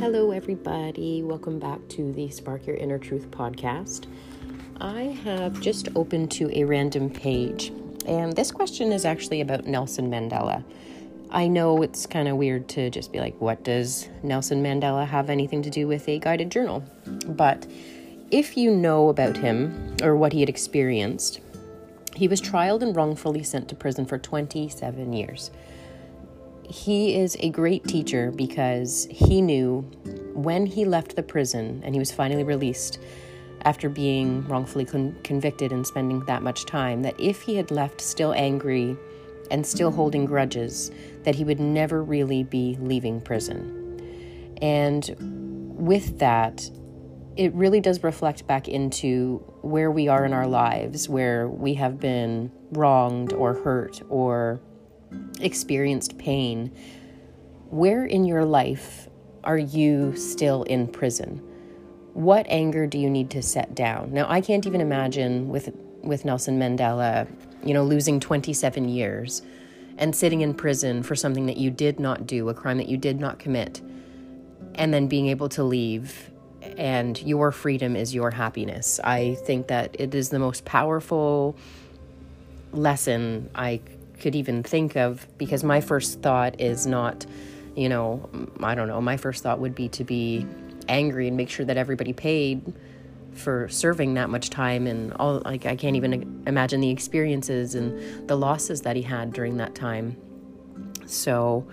Hello, everybody. Welcome back to the Spark Your Inner Truth podcast. I have just opened to a random page, and this question is actually about Nelson Mandela. I know it's kind of weird to just be like, what does Nelson Mandela have anything to do with a guided journal? But if you know about him or what he had experienced, he was trialed and wrongfully sent to prison for 27 years he is a great teacher because he knew when he left the prison and he was finally released after being wrongfully con- convicted and spending that much time that if he had left still angry and still holding grudges that he would never really be leaving prison. And with that it really does reflect back into where we are in our lives where we have been wronged or hurt or experienced pain, where in your life are you still in prison? What anger do you need to set down? Now, I can't even imagine with with Nelson Mandela, you know, losing 27 years and sitting in prison for something that you did not do, a crime that you did not commit, and then being able to leave and your freedom is your happiness. I think that it is the most powerful lesson I could even think of because my first thought is not, you know, I don't know, my first thought would be to be angry and make sure that everybody paid for serving that much time and all like I can't even imagine the experiences and the losses that he had during that time. So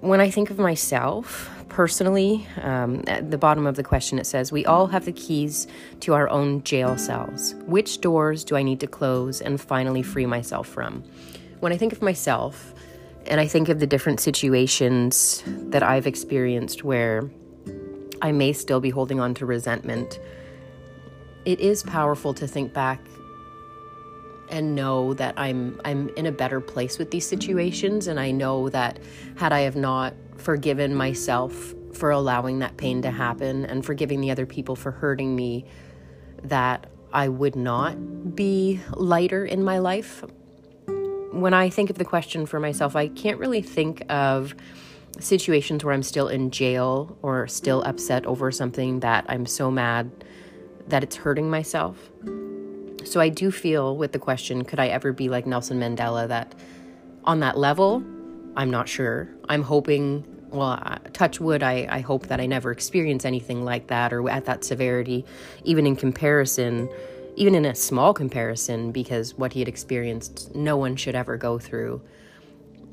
when I think of myself personally, um, at the bottom of the question it says, We all have the keys to our own jail cells. Which doors do I need to close and finally free myself from? When I think of myself, and I think of the different situations that I've experienced where I may still be holding on to resentment, it is powerful to think back and know that I'm I'm in a better place with these situations and I know that had I have not forgiven myself for allowing that pain to happen and forgiving the other people for hurting me that I would not be lighter in my life. When I think of the question for myself, I can't really think of situations where I'm still in jail or still upset over something that I'm so mad that it's hurting myself. So I do feel with the question, could I ever be like Nelson Mandela, that on that level, I'm not sure. I'm hoping, well, touch wood, I, I hope that I never experience anything like that or at that severity, even in comparison, even in a small comparison, because what he had experienced, no one should ever go through.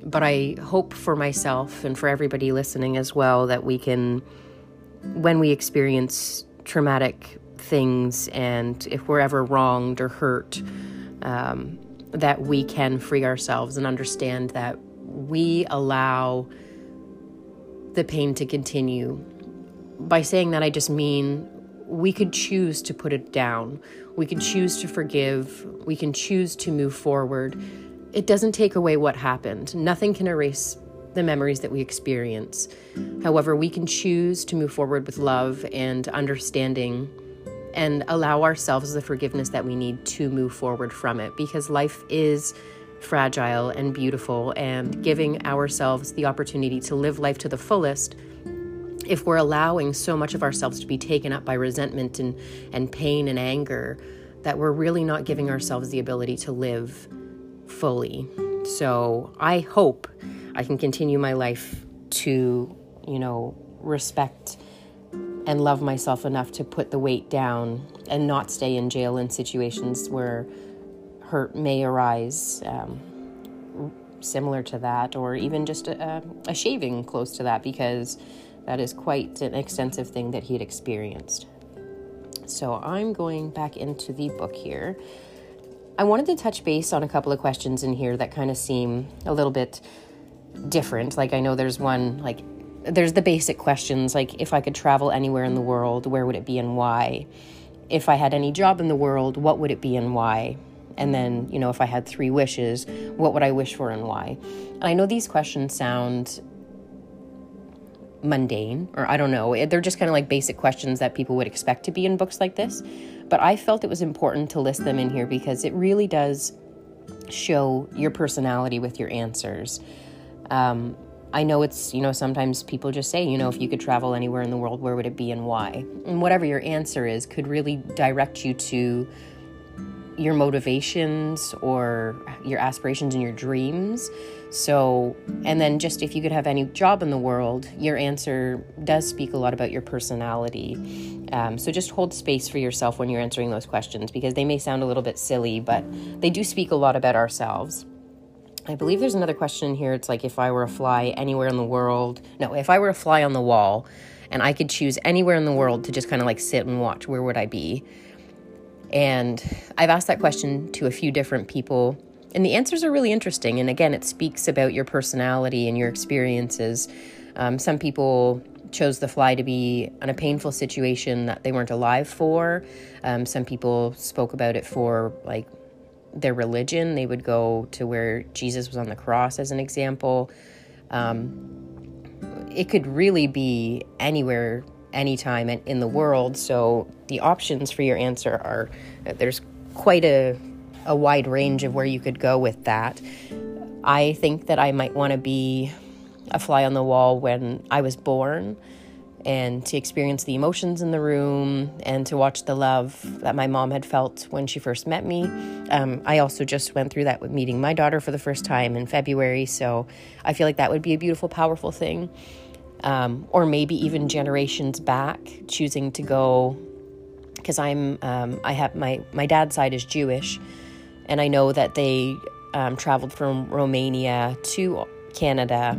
But I hope for myself and for everybody listening as well that we can, when we experience traumatic things and if we're ever wronged or hurt, um, that we can free ourselves and understand that we allow the pain to continue. By saying that, I just mean we could choose to put it down. We can choose to forgive. We can choose to move forward. It doesn't take away what happened. Nothing can erase the memories that we experience. However, we can choose to move forward with love and understanding and allow ourselves the forgiveness that we need to move forward from it because life is fragile and beautiful and giving ourselves the opportunity to live life to the fullest if we're allowing so much of ourselves to be taken up by resentment and, and pain and anger that we're really not giving ourselves the ability to live fully. So i hope i can continue my life to you know respect and love myself enough to put the weight down and not stay in jail in situations where hurt may arise, um, similar to that, or even just a, a shaving close to that, because that is quite an extensive thing that he had experienced. So I'm going back into the book here. I wanted to touch base on a couple of questions in here that kind of seem a little bit different. Like I know there's one like there's the basic questions like if I could travel anywhere in the world, where would it be and why? If I had any job in the world, what would it be and why? And then, you know, if I had three wishes, what would I wish for and why? And I know these questions sound mundane, or I don't know. They're just kind of like basic questions that people would expect to be in books like this. But I felt it was important to list them in here because it really does show your personality with your answers. Um, I know it's, you know, sometimes people just say, you know, if you could travel anywhere in the world, where would it be and why? And whatever your answer is could really direct you to your motivations or your aspirations and your dreams. So, and then just if you could have any job in the world, your answer does speak a lot about your personality. Um, so just hold space for yourself when you're answering those questions because they may sound a little bit silly, but they do speak a lot about ourselves. I believe there's another question here. It's like if I were a fly anywhere in the world. No, if I were a fly on the wall and I could choose anywhere in the world to just kind of like sit and watch, where would I be? And I've asked that question to a few different people, and the answers are really interesting. And again, it speaks about your personality and your experiences. Um, some people chose the fly to be in a painful situation that they weren't alive for. Um, some people spoke about it for like their religion. They would go to where Jesus was on the cross, as an example. Um, it could really be anywhere anytime in the world. So the options for your answer are there's quite a, a wide range of where you could go with that. I think that I might want to be a fly on the wall when I was born and to experience the emotions in the room and to watch the love that my mom had felt when she first met me. Um, I also just went through that with meeting my daughter for the first time in February, so I feel like that would be a beautiful, powerful thing um, or maybe even generations back, choosing to go because I'm um, I have my my dad's side is Jewish, and I know that they um, traveled from Romania to Canada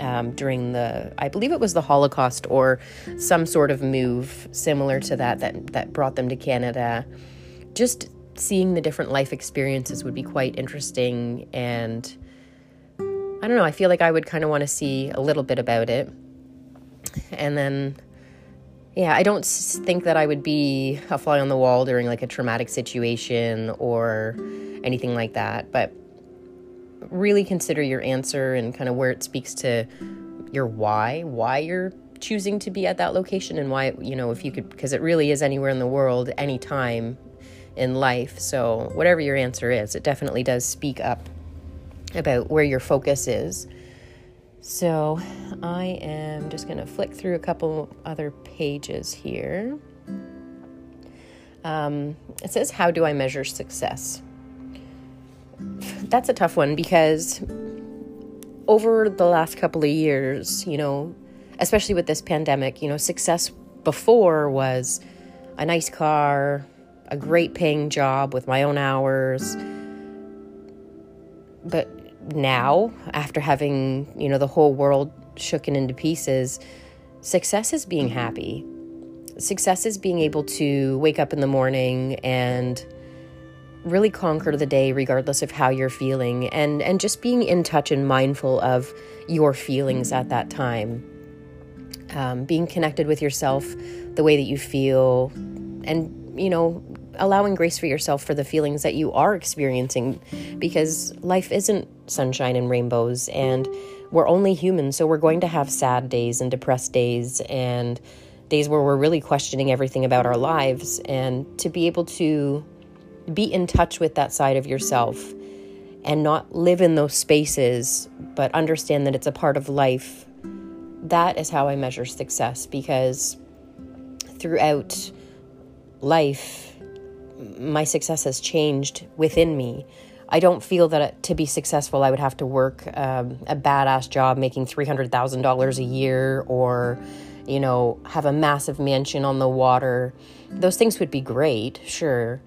um, during the I believe it was the Holocaust or some sort of move similar to that that that brought them to Canada. Just seeing the different life experiences would be quite interesting and I don't know, I feel like I would kind of want to see a little bit about it. And then, yeah, I don't think that I would be a fly on the wall during like a traumatic situation or anything like that. But really consider your answer and kind of where it speaks to your why, why you're choosing to be at that location and why, you know, if you could, because it really is anywhere in the world, anytime in life. So, whatever your answer is, it definitely does speak up about where your focus is. So I am just going to flick through a couple other pages here. Um, it says, How do I measure success? That's a tough one because over the last couple of years, you know, especially with this pandemic, you know, success before was a nice car, a great paying job with my own hours. But now, after having, you know, the whole world shooken into pieces, success is being mm-hmm. happy. Success is being able to wake up in the morning and really conquer the day regardless of how you're feeling and and just being in touch and mindful of your feelings at that time. Um, being connected with yourself the way that you feel and you know allowing grace for yourself for the feelings that you are experiencing because life isn't sunshine and rainbows and we're only human so we're going to have sad days and depressed days and days where we're really questioning everything about our lives and to be able to be in touch with that side of yourself and not live in those spaces but understand that it's a part of life that is how i measure success because throughout life my success has changed within me. I don't feel that to be successful, I would have to work um, a badass job making $300,000 a year or, you know, have a massive mansion on the water. Those things would be great, sure,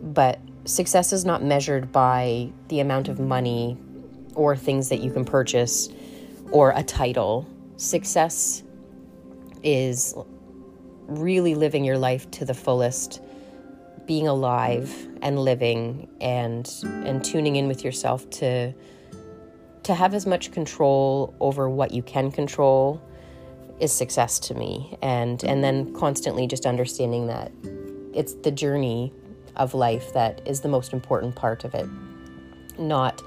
but success is not measured by the amount of money or things that you can purchase or a title. Success is really living your life to the fullest being alive and living and and tuning in with yourself to to have as much control over what you can control is success to me and and then constantly just understanding that it's the journey of life that is the most important part of it not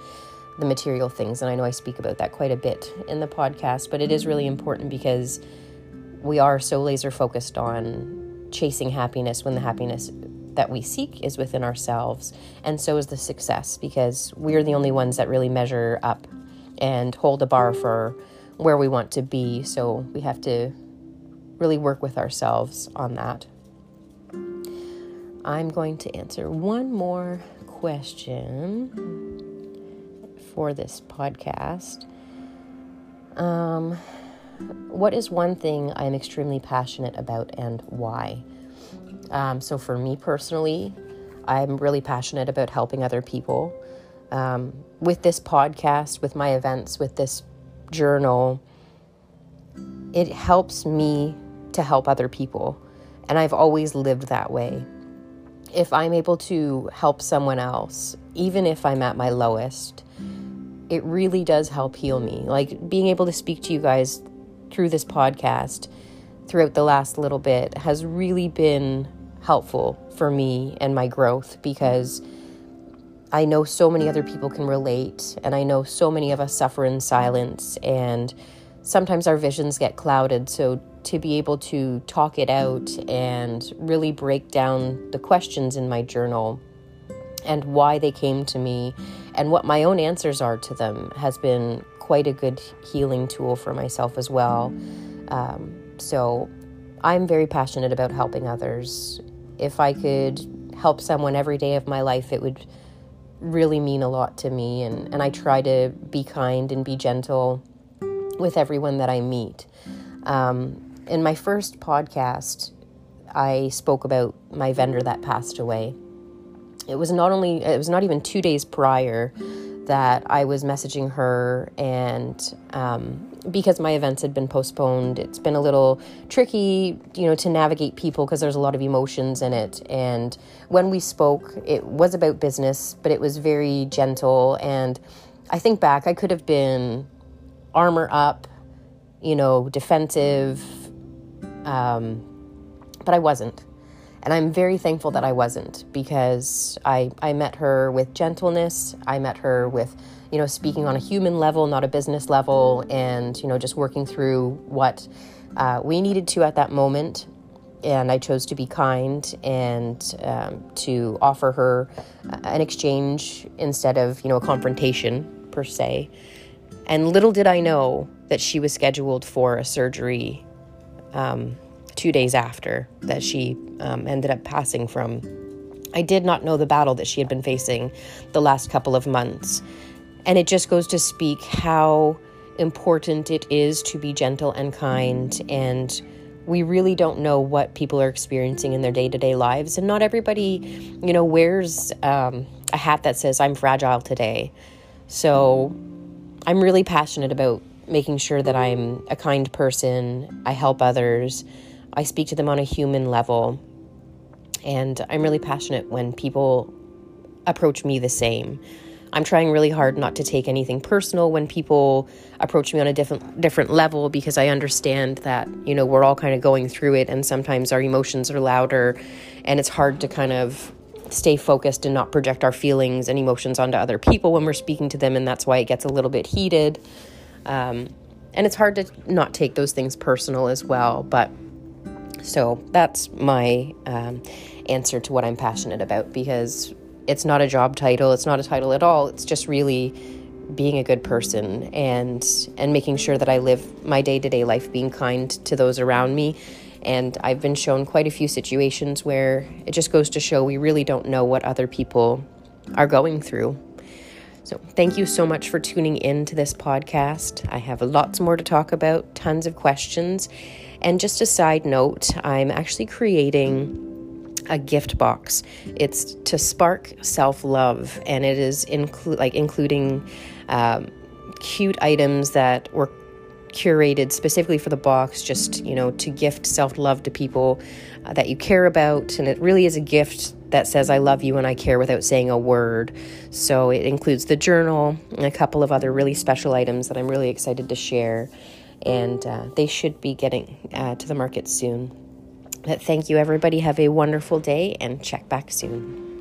the material things and I know I speak about that quite a bit in the podcast but it is really important because we are so laser focused on chasing happiness when the happiness that we seek is within ourselves, and so is the success because we're the only ones that really measure up and hold a bar for where we want to be. So we have to really work with ourselves on that. I'm going to answer one more question for this podcast. Um, what is one thing I'm extremely passionate about and why? Um, so, for me personally, I'm really passionate about helping other people. Um, with this podcast, with my events, with this journal, it helps me to help other people. And I've always lived that way. If I'm able to help someone else, even if I'm at my lowest, it really does help heal me. Like being able to speak to you guys through this podcast throughout the last little bit has really been helpful for me and my growth because I know so many other people can relate, and I know so many of us suffer in silence, and sometimes our visions get clouded. So, to be able to talk it out and really break down the questions in my journal and why they came to me and what my own answers are to them has been quite a good healing tool for myself as well. Um, so I'm very passionate about helping others. If I could help someone every day of my life, it would really mean a lot to me. And, and I try to be kind and be gentle with everyone that I meet. Um, in my first podcast, I spoke about my vendor that passed away it was not only it was not even two days prior that I was messaging her, and um, because my events had been postponed, it's been a little tricky, you know, to navigate people because there's a lot of emotions in it. And when we spoke, it was about business, but it was very gentle. And I think back, I could have been armor up, you know, defensive, um, but I wasn't. And I'm very thankful that I wasn't because I, I met her with gentleness. I met her with, you know, speaking on a human level, not a business level, and, you know, just working through what uh, we needed to at that moment. And I chose to be kind and um, to offer her an exchange instead of, you know, a confrontation per se. And little did I know that she was scheduled for a surgery um, two days after that she um, ended up passing from. I did not know the battle that she had been facing the last couple of months. And it just goes to speak how important it is to be gentle and kind. And we really don't know what people are experiencing in their day to day lives. And not everybody, you know, wears um, a hat that says, I'm fragile today. So I'm really passionate about making sure that I'm a kind person, I help others I speak to them on a human level. And I'm really passionate when people approach me the same. I'm trying really hard not to take anything personal when people approach me on a different different level because I understand that, you know, we're all kind of going through it and sometimes our emotions are louder and it's hard to kind of stay focused and not project our feelings and emotions onto other people when we're speaking to them and that's why it gets a little bit heated. Um, and it's hard to not take those things personal as well, but so that's my um, answer to what I'm passionate about because it's not a job title, it's not a title at all. It's just really being a good person and and making sure that I live my day-to-day life being kind to those around me. And I've been shown quite a few situations where it just goes to show we really don't know what other people are going through. So, thank you so much for tuning in to this podcast. I have lots more to talk about, tons of questions. And just a side note, I'm actually creating a gift box. It's to spark self love, and it is include like including um, cute items that were curated specifically for the box, just you know, to gift self love to people uh, that you care about, and it really is a gift that says I love you and I care without saying a word. So it includes the journal and a couple of other really special items that I'm really excited to share and uh, they should be getting uh, to the market soon. But thank you, everybody. Have a wonderful day and check back soon.